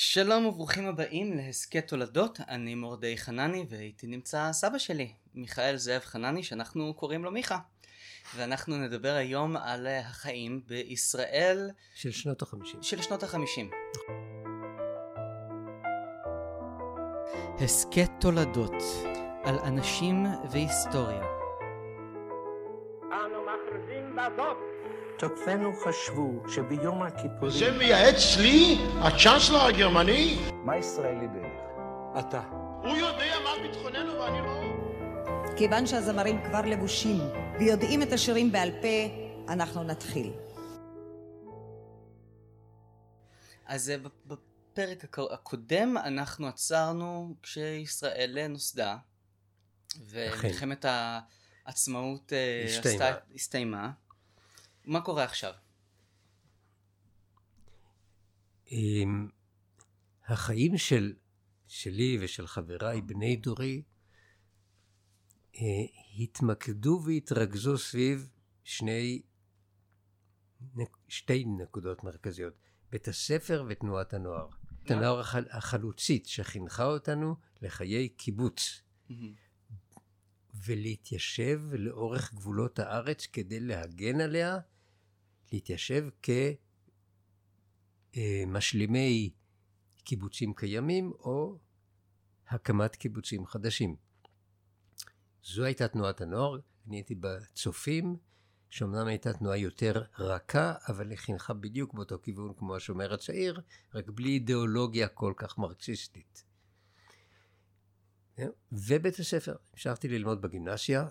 שלום וברוכים הבאים להסכת תולדות, אני מורדי חנני ואיתי נמצא סבא שלי, מיכאל זאב חנני שאנחנו קוראים לו מיכה. ואנחנו נדבר היום על החיים בישראל של שנות החמישים. של שנות החמישים. הסכת תולדות על אנשים והיסטוריה. אנו מכריזים בזאת תוקפינו חשבו שביום הכיפורים... זה מייעץ לי, הצ'אנסלר הגרמני? מה ישראלי בעיניך? אתה. הוא יודע מה ביטחוננו ואני לא? כיוון שהזמרים כבר לבושים ויודעים את השירים בעל פה, אנחנו נתחיל. אז אה, בפרק הקו- הקודם אנחנו עצרנו כשישראל נוסדה ומלחמת העצמאות אה, הסתיימה. מה קורה עכשיו? עם החיים של, שלי ושל חבריי בני דורי אה, התמקדו והתרכזו סביב שני, שתי נקודות מרכזיות, בית הספר ותנועת הנוער. את הנוער החל- החלוצית שחינכה אותנו לחיי קיבוץ ולהתיישב לאורך גבולות הארץ כדי להגן עליה, להתיישב כמשלימי קיבוצים קיימים או הקמת קיבוצים חדשים. זו הייתה תנועת הנוער, אני הייתי בצופים, שאומנם הייתה תנועה יותר רכה, אבל היא חינכה בדיוק באותו כיוון כמו השומר הצעיר, רק בלי אידיאולוגיה כל כך מרקסיסטית. ובית הספר, המשכתי ללמוד בגימנסיה,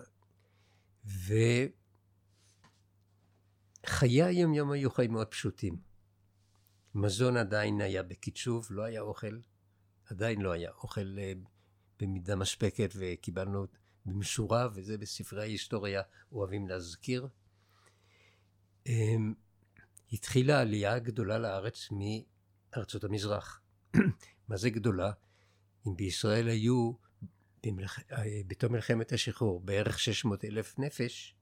וחיי היום-יום היו חיים מאוד פשוטים. מזון עדיין היה בקיצוב, לא היה אוכל, עדיין לא היה אוכל אה, במידה מספקת, וקיבלנו במשורה, וזה בספרי ההיסטוריה אוהבים להזכיר. אמ, התחילה העלייה גדולה לארץ מארצות המזרח. מה זה גדולה? אם בישראל היו במלח... אה, בתום מלחמת השחרור בערך 600 אלף נפש,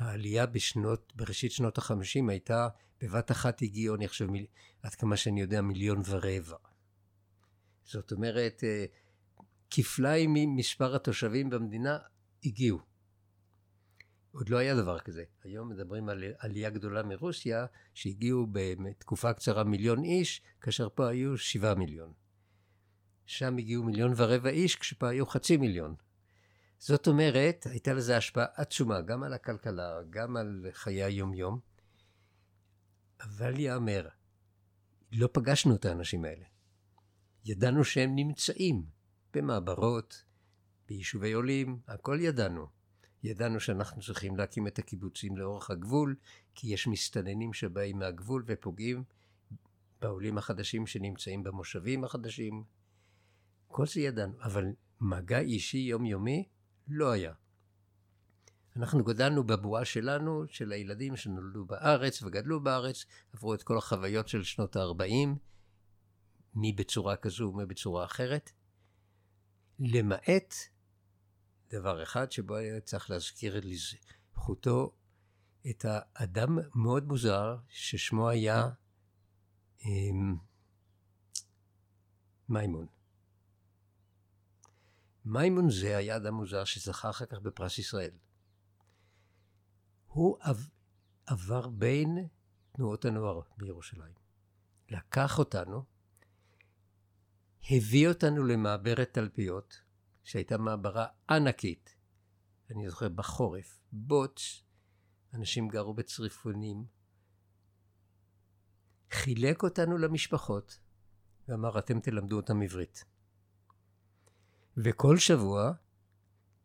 העלייה בשנות, בראשית שנות החמישים הייתה, בבת אחת הגיעו, אני חושב, מיל... עד כמה שאני יודע, מיליון ורבע. זאת אומרת, אה, כפליים ממספר התושבים במדינה הגיעו. עוד לא היה דבר כזה. היום מדברים על עלייה גדולה מרוסיה, שהגיעו בתקופה קצרה מיליון איש, כאשר פה היו שבעה מיליון. שם הגיעו מיליון ורבע איש, כשפה היו חצי מיליון. זאת אומרת, הייתה לזה השפעה עצומה, גם על הכלכלה, גם על חיי היום-יום. אבל יאמר, לא פגשנו את האנשים האלה. ידענו שהם נמצאים במעברות, ביישובי עולים, הכל ידענו. ידענו שאנחנו צריכים להקים את הקיבוצים לאורך הגבול, כי יש מסתננים שבאים מהגבול ופוגעים בעולים החדשים שנמצאים במושבים החדשים. כל זה ידענו, אבל מגע אישי יומיומי לא היה. אנחנו גדלנו בבועה שלנו, של הילדים שנולדו בארץ וגדלו בארץ, עברו את כל החוויות של שנות ה-40, מי בצורה כזו ומי בצורה אחרת, למעט דבר אחד שבו היה צריך להזכיר לזכותו את האדם מאוד מוזר ששמו היה אמ, מימון. מימון זה היה אדם מוזר שזכה אחר כך בפרס ישראל. הוא עב, עבר בין תנועות הנוער בירושלים. לקח אותנו, הביא אותנו למעברת תלפיות, שהייתה מעברה ענקית. אני זוכר בחורף, בוץ, אנשים גרו בצריפונים. חילק אותנו למשפחות ואמר, אתם תלמדו אותם עברית. וכל שבוע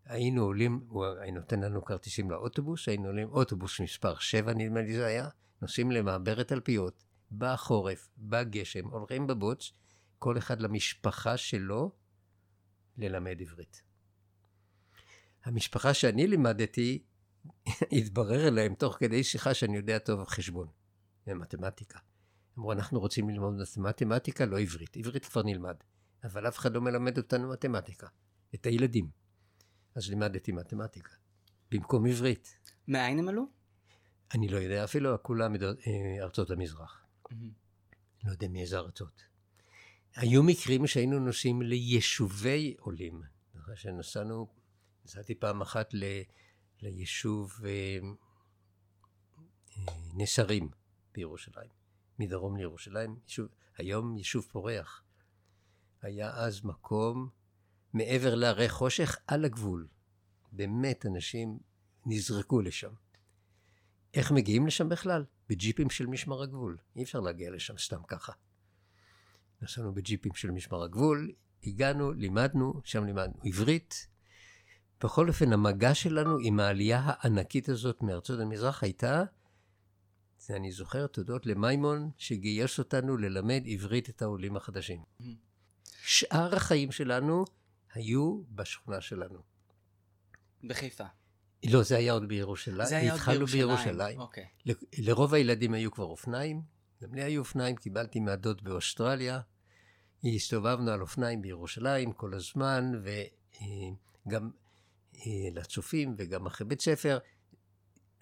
היינו עולים, הוא היה נותן לנו כרטיסים לאוטובוס, היינו עולים אוטובוס מספר 7 נדמה לי זה היה, נוסעים למעברת תלפיות, בחורף, בגשם, הולכים בבוץ, כל אחד למשפחה שלו ללמד עברית. המשפחה שאני לימדתי, התברר אליהם תוך כדי שיחה שאני יודע טוב חשבון ומתמטיקה. אמרו, אנחנו רוצים ללמוד מתמטיקה, לא עברית. עברית כבר נלמד, אבל אף אחד לא מלמד אותנו מתמטיקה, את הילדים. אז לימדתי מתמטיקה, במקום עברית. מאין הם עלו? אני לא יודע אפילו, כולם מד- אה, ארצות המזרח. לא יודע מאיזה ארצות. היו מקרים שהיינו נוסעים ליישובי עולים. אחרי שנסענו, נסעתי פעם אחת ל, ליישוב אה, אה, נסרים בירושלים, מדרום לירושלים, יישוב, היום יישוב פורח. היה אז מקום מעבר להרי חושך על הגבול. באמת אנשים נזרקו לשם. איך מגיעים לשם בכלל? בג'יפים של משמר הגבול. אי אפשר להגיע לשם סתם ככה. נסענו בג'יפים של משמר הגבול, הגענו, לימדנו, שם לימדנו עברית. בכל אופן, המגע שלנו עם העלייה הענקית הזאת מארצות המזרח הייתה, זה אני זוכר, תודות למימון שגייס אותנו ללמד עברית את העולים החדשים. שאר החיים שלנו היו בשכונה שלנו. בחיפה. לא, זה היה עוד בירושלים. זה היה עוד התחלנו בירושלים. בירושלים. אוקיי. ל- לרוב הילדים היו כבר אופניים, גם לי היו אופניים, קיבלתי מהדוד באוסטרליה. הסתובבנו על אופניים בירושלים כל הזמן, וגם אה, לצופים וגם אחרי בית ספר.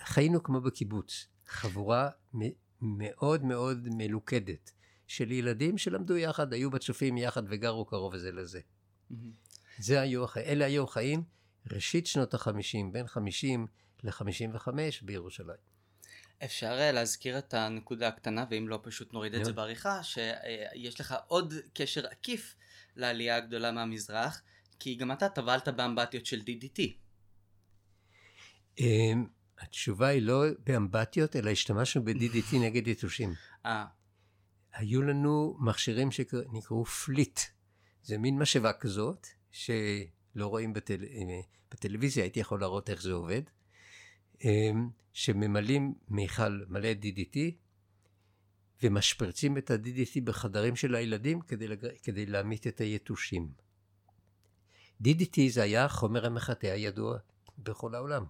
חיינו כמו בקיבוץ, חבורה מאוד מאוד מלוכדת של ילדים שלמדו יחד, היו בצופים יחד וגרו קרוב זה לזה. מהמם. זה היו, אלה היו החיים ראשית שנות החמישים, בין חמישים לחמישים וחמש בירושלים. אפשר אה, להזכיר את הנקודה הקטנה, ואם לא פשוט נוריד את. זה בעריכה, שיש לך עוד קשר עקיף לעלייה הגדולה מהמזרח, כי גם אתה טבלת באמבטיות של DDT. אמ, התשובה היא לא באמבטיות, אלא השתמשנו ב-DDT נגד יתושים. אה, היו לנו מכשירים שנקראו פליט. זה מין משאבה כזאת, שלא רואים בטל... בטלוויזיה, הייתי יכול להראות איך זה עובד, אמ, שממלאים מיכל מלא DDT, ומשפרצים את ה-DDT בחדרים של הילדים כדי, לג... כדי להמית את היתושים. DDT זה היה החומר המחטא הידוע בכל העולם.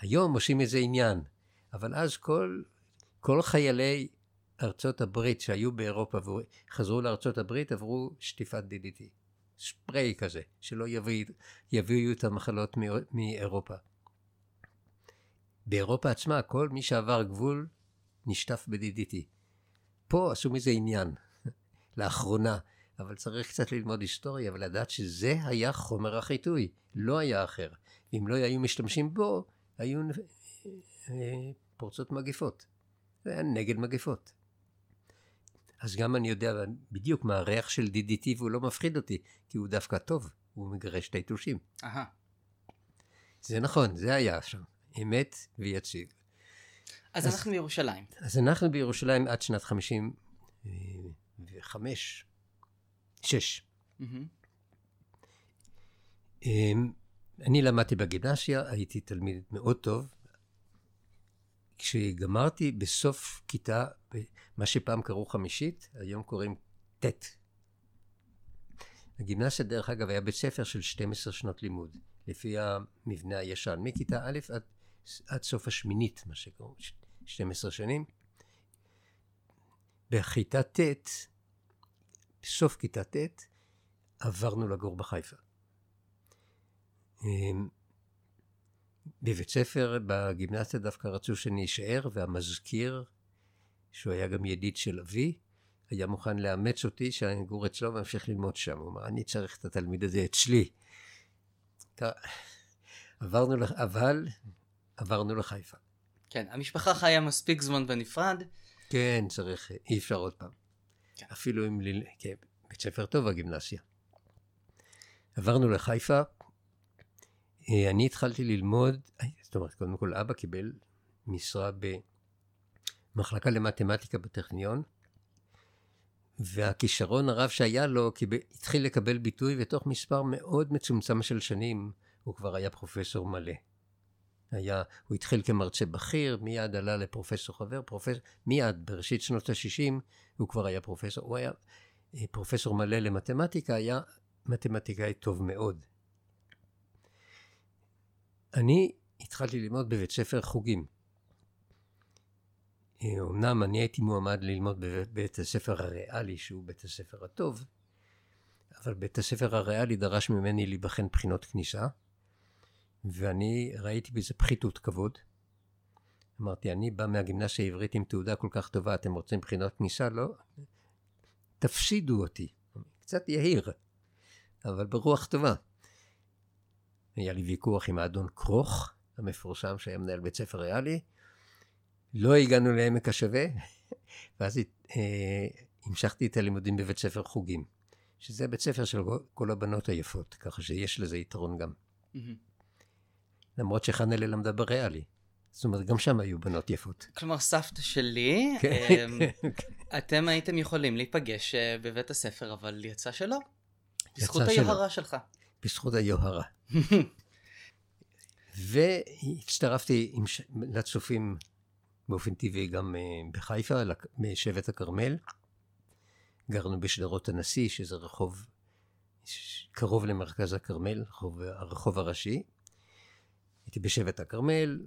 היום עושים מזה עניין, אבל אז כל, כל חיילי ארצות הברית שהיו באירופה וחזרו לארצות הברית עברו שטיפת DDT. ספרי כזה, שלא יביא, יביאו את המחלות מאיר- מאירופה. באירופה עצמה כל מי שעבר גבול נשטף ב-DDT. פה עשו מזה עניין, לאחרונה, אבל צריך קצת ללמוד היסטוריה ולדעת שזה היה חומר החיטוי, לא היה אחר. אם לא היו משתמשים בו, היו אה, פורצות מגפות. זה היה נגד מגפות. אז גם אני יודע בדיוק מה הריח של DDT והוא לא מפחיד אותי, כי הוא דווקא טוב, הוא מגרש את היתושים. אהה. זה נכון, זה היה שם. אמת ויציב. אז אז- אנחנו בירושלים. אז אנחנו בירושלים עד שנת 55, 6. מהמם. אמ, אני למדתי בגימנסיה, הייתי תלמיד מאוד טוב. כשגמרתי בסוף כיתה, מה שפעם קראו חמישית, היום קוראים ט'. הגימנסיה, דרך אגב, היה בית ספר של 12 שנות לימוד, לפי המבנה הישן, מכיתה א' עד, עד סוף השמינית, מה שקראו, ש- 12 שנים. בכיתה ט', בסוף כיתה ט', עברנו לגור בחיפה. אמ, בבית ספר, בגימנסיה דווקא רצו שאני אשאר, והמזכיר, שהוא היה גם ידיד של אבי, היה מוכן לאמץ אותי, שאני אגור אצלו ואמשיך ללמוד שם. הוא אמר, אני צריך את התלמיד הזה אצלי. עברנו, לח- אבל עברנו לחיפה. כן, המשפחה חיה מספיק זמן בנפרד. כן, צריך, אי אפשר עוד פעם. כן. אפילו אם, כן, בית ספר טוב הגימנסיה. עברנו לחיפה, אה, אני התחלתי ללמוד, זאת אומרת, קודם כל אבא קיבל משרה במחלקה למתמטיקה בטכניון, והכישרון הרב שהיה לו התחיל לקבל ביטוי, ותוך מספר מאוד מצומצם של שנים הוא כבר היה פרופסור מלא. היה, הוא התחיל כמרצה בכיר, מיד עלה לפרופסור חבר, פרופסור, מיד בראשית שנות ה-60 הוא כבר היה פרופסור, הוא היה אה, פרופסור מלא למתמטיקה, היה מתמטיקאי טוב מאוד. אני התחלתי ללמוד בבית ספר חוגים. אה, אמנם אני הייתי מועמד ללמוד בבית הספר הריאלי, שהוא בית הספר הטוב, אבל בית הספר הריאלי דרש ממני להיבחן בחינות כניסה, ואני ראיתי בזה פחיתות כבוד, אמרתי, אני בא מהגימנסיה העברית עם תעודה כל כך טובה, אתם רוצים בחינות כניסה? לא. תפסידו אותי. קצת יהיר, אבל ברוח טובה. היה לי ויכוח עם האדון כרוך, המפורסם, שהיה מנהל בית ספר ריאלי. לא הגענו לעמק השווה, ואז אה, המשכתי את הלימודים בבית ספר חוגים, שזה בית ספר של כל הבנות היפות, ככה שיש לזה יתרון גם. למרות שחנה למדה בריאלי. זאת אומרת, גם שם היו בנות יפות. כלומר, סבתא שלי, כן. אמ, אתם הייתם יכולים להיפגש אה, בבית הספר, אבל יצא שלא. בזכות. היוהרה שלך. בזכות היוהרה. והצטרפתי. לצופים באופן טבעי גם uh, בחיפה, בשבט הכרמל. גרנו בשדרות הנשיא, שזה רחוב קרוב למרכז הכרמל, רחוב, הרחוב הראשי. הייתי בשבט הכרמל,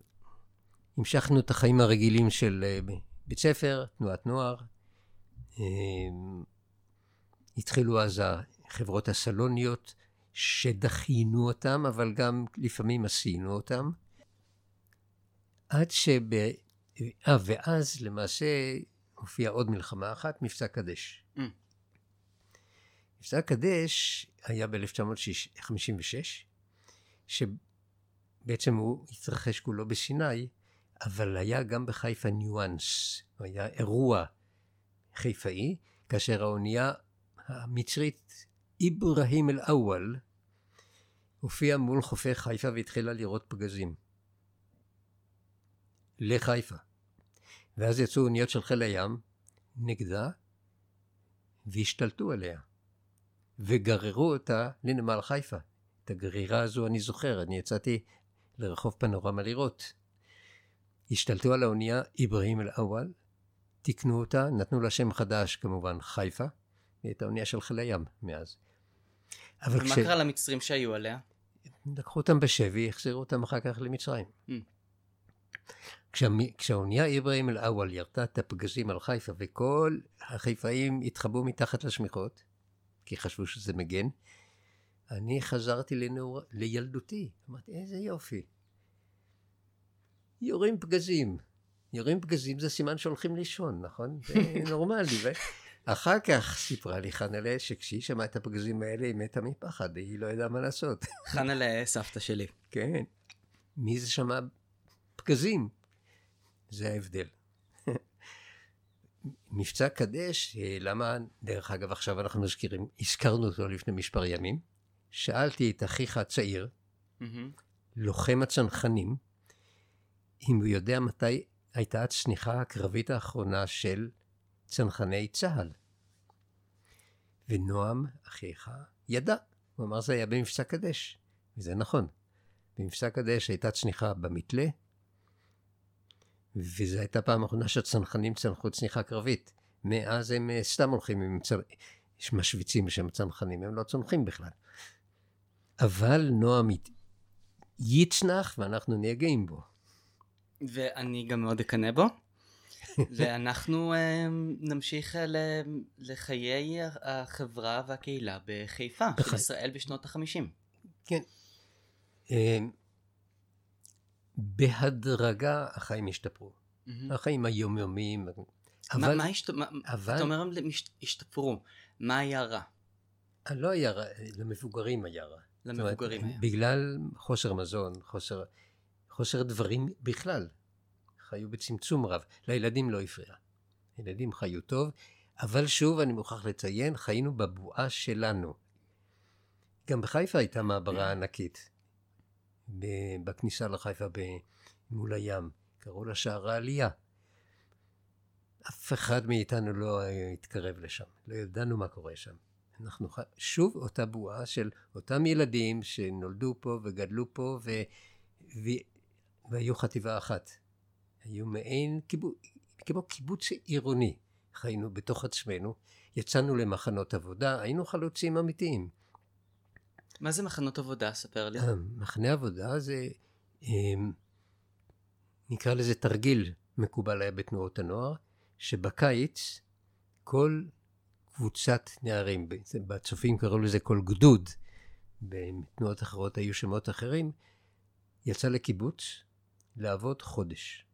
המשכנו את החיים הרגילים של uh, בית ספר, תנועת נוער. Uh, התחילו אז החברות הסלוניות, שדחינו אותם, אבל גם לפעמים עשינו אותם. עד שב... אה, ואז למעשה הופיעה עוד מלחמה אחת, מבצע קדש. Mm. מבצע קדש היה ב-1956, שבעצם הוא התרחש כולו בסיני, אבל היה גם בחיפה ניואנס. היה אירוע חיפאי, כאשר האונייה המצרית איברהים אל-אוול הופיעה מול חופי חיפה והתחילה לירות פגזים. לחיפה. ואז יצאו אוניות של חיל הים נגדה והשתלטו עליה. וגררו אותה לנמל חיפה. את הגרירה הזו אני זוכר, אני יצאתי לרחוב פנורמה לראות. השתלטו על האונייה איברהים אל-אוול, תיקנו אותה, נתנו לה שם חדש כמובן, חיפה, היא הייתה אונייה של חיל הים מאז. אבל ומה קרה למצרים שהיו עליה? לקחו אותם בשבי, החזירו אותם אחר כך למצרים. Mm. כשהאונייה איברהים אל-אוול ירתה את הפגזים על חיפה וכל החיפאים התחבאו מתחת לשמיכות, כי חשבו שזה מגן, אני חזרתי לנעור... לילדותי. אמרתי, איזה יופי. יורים פגזים. יורים פגזים זה סימן שהולכים לישון, נכון? זה נורמלי. אחר כך סיפרה לי חנלה שכשהיא שמעה את הפגזים האלה היא מתה מפחד, היא לא ידעה מה לעשות. חנה לסבתא שלי. כן. מי זה שמע פגזים? זה ההבדל. מבצע קדש, אה, למה, דרך אגב, עכשיו אנחנו מזכירים, הזכרנו אותו לפני מספר ימים. שאלתי את אחיך הצעיר. לוחם הצנחנים, אם הוא יודע מתי הייתה הצניחה הקרבית האחרונה של צנחני צה"ל. ונועם, אחיך, ידע. הוא אמר זה היה במבצע קדש. וזה נכון. במבצע קדש הייתה צניחה במתלה, וזו הייתה פעם אחרונה שהצנחנים צנחו צניחה קרבית. מאז הם אה, סתם הולכים עם צ... יש משוויצים בשם צנחנים, הם לא צונחים בכלל. אבל נועם יצנח ואנחנו נהיה גאים בו. ואני גם מאוד אקנא בו. ואנחנו אמ, נמשיך אה, לחיי החברה והקהילה בחיפה, של. ישראל בשנות החמישים. כן. אה, בהדרגה החיים השתפרו. מהמם. החיים היומיומיים. מה- אבל מה השת- אבל- אתה אומר הם השתפרו, מה היה רע לא היה רע, למבוגרים היה רע. זאת אומרת, למבוגרים היה? בגלל חוסר מזון, חוסר, חוסר דברים בכלל. חיו בצמצום רב. לילדים לא הפריע. ילדים חיו טוב, אבל שוב, אני מוכרח לציין, חיינו בבועה שלנו. גם בחיפה הייתה מעברה ענקית. בכניסה לחיפה מול הים. קראו לה שער העלייה. אף אחד מאיתנו לא התקרב לשם. לא ידענו מה קורה שם. אנחנו. שוב אותה בועה של אותם ילדים שנולדו פה וגדלו פה ו... ו... והיו חטיבה אחת. היו מעין קיבוץ, כמו קיבוץ עירוני. חיינו בתוך עצמנו, יצאנו למחנות עבודה, היינו חלוצים אמיתיים. מה זה מחנות עבודה? ספר לי. מחנה עבודה זה, אמ, נקרא לזה תרגיל מקובל היה בתנועות הנוער, שבקיץ כל קבוצת נערים, בצופים קראו לזה כל גדוד, בתנועות אחרות היו שמות אחרים, יצא לקיבוץ לעבוד חודש.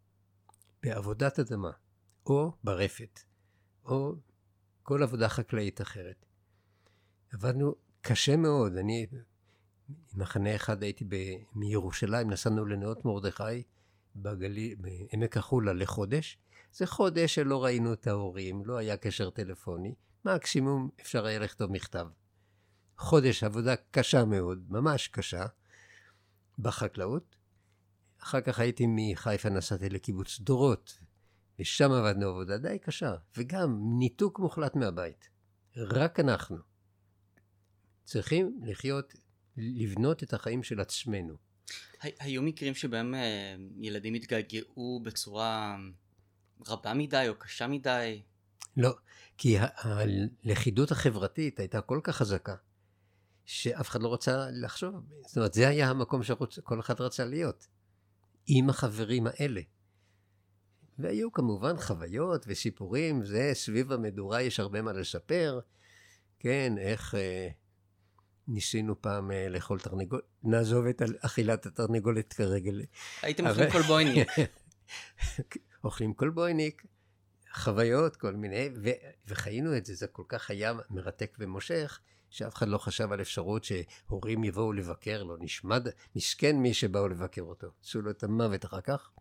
בעבודת אדמה, או ברפת, או כל עבודה חקלאית אחרת. עבדנו קשה מאוד. אני, מחנה אחד הייתי ב, מירושלים, נסענו לנאות מרדכי בגליל, בעמק החולה לחודש. זה חודש שלא ראינו את ההורים, לא היה קשר טלפוני, מקסימום אפשר היה לכתוב מכתב. חודש עבודה קשה מאוד, ממש קשה, בחקלאות. אחר כך הייתי מחיפה, נסעתי לקיבוץ דורות, ושם עבדנו עבודה די קשה, וגם ניתוק מוחלט מהבית. רק אנחנו. צריכים לחיות, לבנות את החיים של עצמנו. היו מקרים שבהם אה, ילדים התגעגעו בצורה רבה מדי או קשה מדי? לא, כי הלכידות החברתית הייתה כל כך חזקה, שאף אחד לא רצה לחשוב. זאת אומרת, זה היה המקום שכל אחד רצה להיות. עם החברים האלה. והיו כמובן חוויות וסיפורים, זה סביב המדורה יש הרבה מה לספר, כן, איך אה, ניסינו פעם אה, לאכול תרנגולת, נעזוב את אכילת התרנגולת כרגע. הייתם אוכלים קולבויניק. אוכלים קולבויניק, חוויות, כל מיני, ו, וחיינו את זה, זה כל כך היה מרתק ומושך, שאף אחד לא חשב על אפשרות שהורים יבואו לבקר לו, נשמד, מסכן מי שבאו לבקר אותו, עשו לו את המוות אחר כך.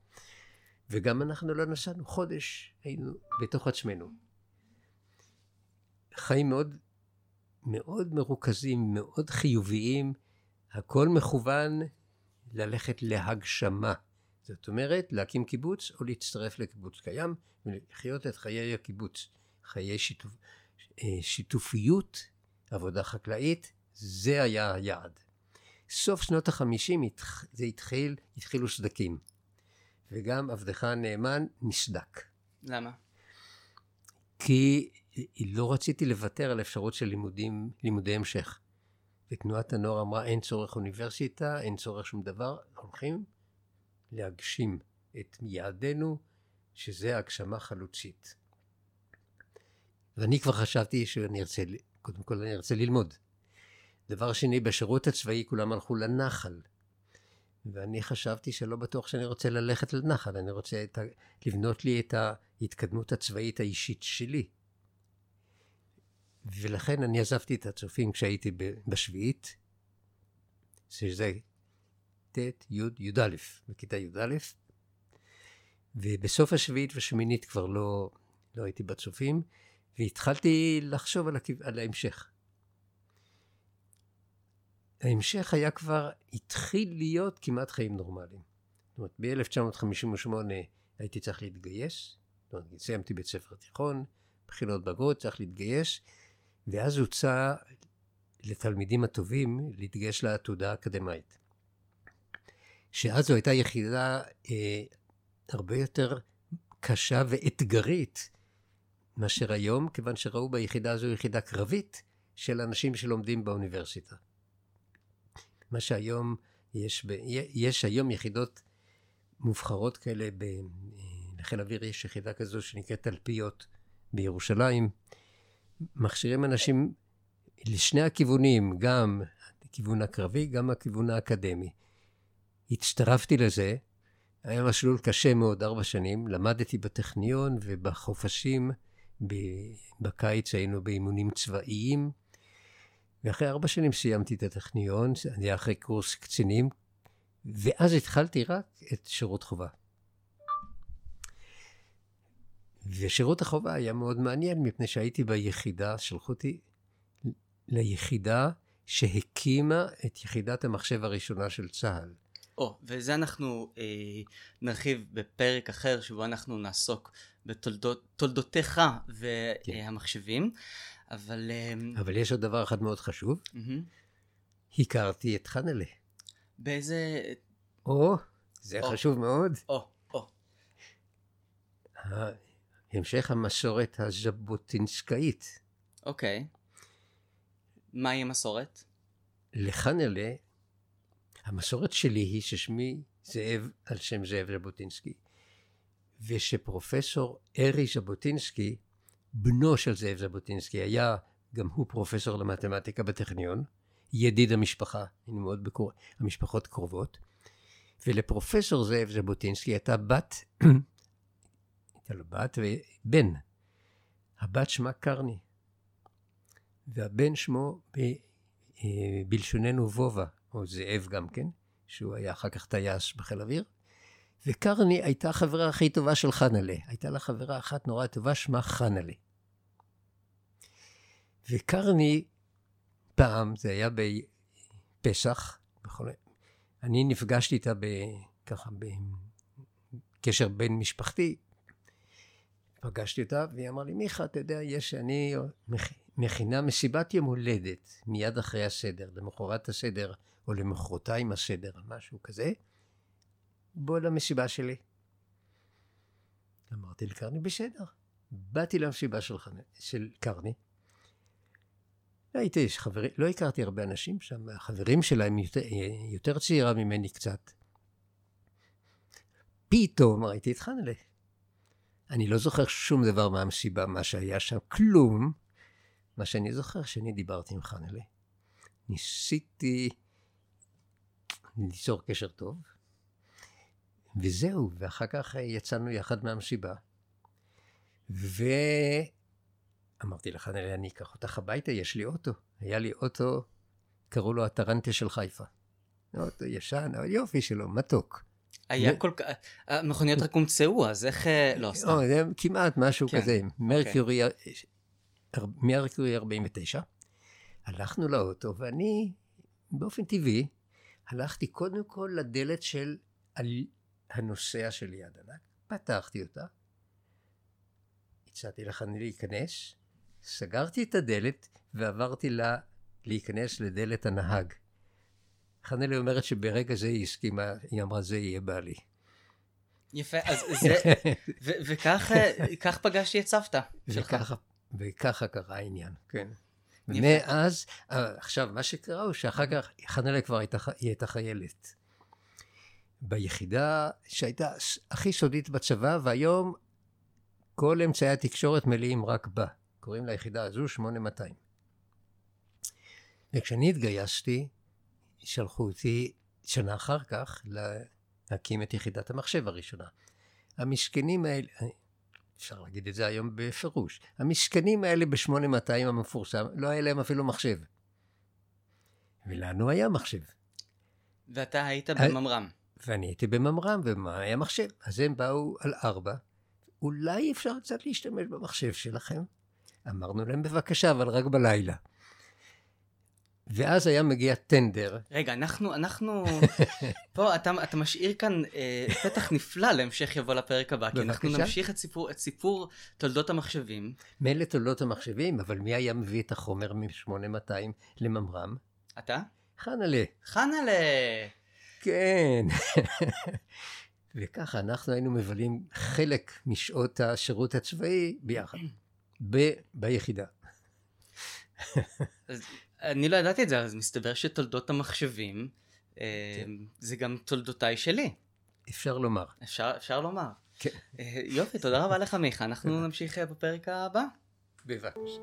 וגם אנחנו לא נסענו, חודש היינו בתוך עצמנו. חיים מאוד, מאוד מרוכזים, מאוד חיוביים, הכל מכוון ללכת להגשמה. זאת אומרת, להקים קיבוץ או להצטרף לקיבוץ קיים ולחיות את חיי הקיבוץ. חיי שיתוף, אה, שיתופיות, עבודה חקלאית, זה היה היעד. סוף שנות החמישים זה התחיל, התחילו סדקים. וגם עבדך הנאמן נסדק. למה? כי לא רציתי לוותר על אפשרות של לימודים, לימודי המשך. ותנועת הנוער אמרה אין צורך אוניברסיטה, אין צורך שום דבר, הולכים להגשים את יעדינו, שזה הגשמה חלוצית. ואני כבר חשבתי שאני ארצה, קודם כל אני ארצה ללמוד. דבר שני, בשירות הצבאי כולם הלכו לנחל. ואני חשבתי שלא בטוח שאני רוצה ללכת לנחל, אני רוצה ה... לבנות לי את ההתקדמות הצבאית האישית שלי. ולכן אני עזבתי את הצופים כשהייתי בשביעית, שזה ט', י', י"א, בכיתה י"א, ובסוף השביעית והשמינית כבר לא, לא הייתי בצופים, והתחלתי לחשוב על, הכ... על ההמשך. ההמשך היה כבר, התחיל להיות כמעט חיים נורמליים. זאת אומרת, ב-1958 הייתי צריך להתגייס, זאת אומרת, סיימתי בית ספר תיכון, בחינות בגרות, צריך להתגייס, ואז הוצע לתלמידים הטובים להתגייס לעתודה האקדמאית. שאז זו הייתה יחידה אה, הרבה יותר קשה ואתגרית מאשר היום, כיוון שראו ביחידה הזו יחידה קרבית של אנשים שלומדים באוניברסיטה. מה שהיום יש, ב, יש היום יחידות מובחרות כאלה, בחיל האוויר יש יחידה כזו שנקראת תלפיות בירושלים, מכשירים אנשים לשני הכיוונים, גם הכיוון הקרבי, גם הכיוון האקדמי. הצטרפתי לזה, היה מסלול קשה מאוד, ארבע שנים, למדתי בטכניון ובחופשים, בקיץ היינו באימונים צבאיים, ואחרי ארבע שנים סיימתי את הטכניון, זה היה אחרי קורס קצינים, ואז התחלתי רק את שירות חובה. ושירות החובה היה מאוד מעניין, מפני שהייתי ביחידה, שלחו אותי ליחידה שהקימה את יחידת המחשב הראשונה של צה"ל. או, oh, וזה אנחנו אה, נרחיב בפרק אחר, שבו אנחנו נעסוק בתולדותיך והמחשבים. כן. אבל... אמ, אבל יש עוד דבר אחד מאוד חשוב. הכרתי את חנלה. באיזה... או, זה או. חשוב מאוד. או, או. המשך המסורת הז'בוטינסקאית. אוקיי. מהי המסורת? לחנלה, המסורת שלי היא ששמי זאב על שם זאב ז'בוטינסקי, ושפרופסור ארי ז'בוטינסקי בנו של זאב ז'בוטינסקי היה גם הוא פרופסור למתמטיקה בטכניון, ידיד המשפחה, היינו מאוד בקור... המשפחות קרובות, ולפרופסור זאב ז'בוטינסקי הייתה בת הייתה לו בת ובן. הבת שמה קרני, והבן שמו ב, אה, בלשוננו וובה, או זאב גם כן, שהוא היה אחר כך טייס בחיל אוויר. וקרני הייתה החברה הכי טובה של חנלה. הייתה לה חברה אחת נורא טובה, שמה חנלה. וקרני, פעם, זה היה בפסח, בכל... אני נפגשתי איתה ב... ככה בקשר בין משפחתי. פגשתי אותה, והיא אמרה לי, מיכה, אתה יודע, יש, אני מכינה מסיבת יום הולדת מיד אחרי הסדר, למחרת הסדר, או למחרתיים הסדר, משהו כזה. בוא למסיבה שלי. אמרתי לקרני, בסדר. באתי למסיבה של, של קרני. הייתי חברים, לא הכרתי הרבה אנשים שם, החברים שלהם יותר, יותר צעירה ממני קצת. פתאום ראיתי את חנלה. אני לא זוכר שום דבר מהמסיבה, מה שהיה שם, כלום. מה שאני זוכר, שאני דיברתי עם חנלה. ניסיתי ליצור קשר טוב, וזהו, ואחר כך יצאנו יחד מהמסיבה. ואמרתי לחנלה, אני אקח אותך הביתה, יש לי אוטו. היה לי אוטו, קראו לו הטרנטה של חיפה. אוטו ישן, יופי שלו, מתוק. היה כל כך, המכוניות רק הומצאו, אז איך, אה, לא, סתם. זה כמעט משהו כן. כזה, מרקיורי, מרקיורי 49. הלכנו לאוטו, ואני, באופן טבעי, הלכתי קודם כל לדלת של הנוסע של יד ענק, פתחתי אותה, הצעתי לחני להיכנס, סגרתי את הדלת ועברתי לה להיכנס לדלת הנהג. חנלי אומרת שברגע זה היא הסכימה, היא אמרה זה יהיה בעלי. יפה, אז זה, וכך פגשתי את סבתא שלך. וככה קרה העניין, כן. ומאז, אה, עכשיו, מה שקרה הוא שאחר כך חנלה כבר הייתה, היא הייתה חיילת. ביחידה שהייתה הכי סודית בצבא, והיום כל אמצעי התקשורת מלאים רק בה. קוראים ליחידה הזו 8200. וכשאני התגייסתי, שלחו אותי שנה אחר כך להקים את יחידת המחשב הראשונה. המסכנים האלה, אפשר להגיד את זה היום בפירוש, המסכנים האלה ב-8200 המפורסם, לא היה להם אפילו מחשב. ולנו היה מחשב. ואתה היית בממר"ם. ואני הייתי בממר"ם, ומה היה מחשב? אז הם באו על ארבע, אולי אפשר קצת להשתמש במחשב שלכם? אמרנו להם בבקשה, אבל רק בלילה. ואז היה מגיע טנדר. רגע, אנחנו, אנחנו, פה אתה, אתה משאיר כאן אה, פתח נפלא להמשך יבוא לפרק הבא, כי אנחנו נמשיך את סיפור, את סיפור תולדות המחשבים. מילא תולדות המחשבים, אבל מי היה מביא את החומר מ-8200 לממר"ם? אתה? חנלה. חנלה! כן. וככה אנחנו היינו מבלים חלק משעות השירות הצבאי ביחד, ב- ביחידה. אני לא ידעתי את זה, אז מסתבר שתולדות המחשבים אה, כן. זה גם תולדותיי שלי. אפשר לומר. אפשר, אפשר לומר. כן. אה, יופי, תודה רבה לך מיכה, אנחנו נמשיך אה, בפרק הבא. בבקשה.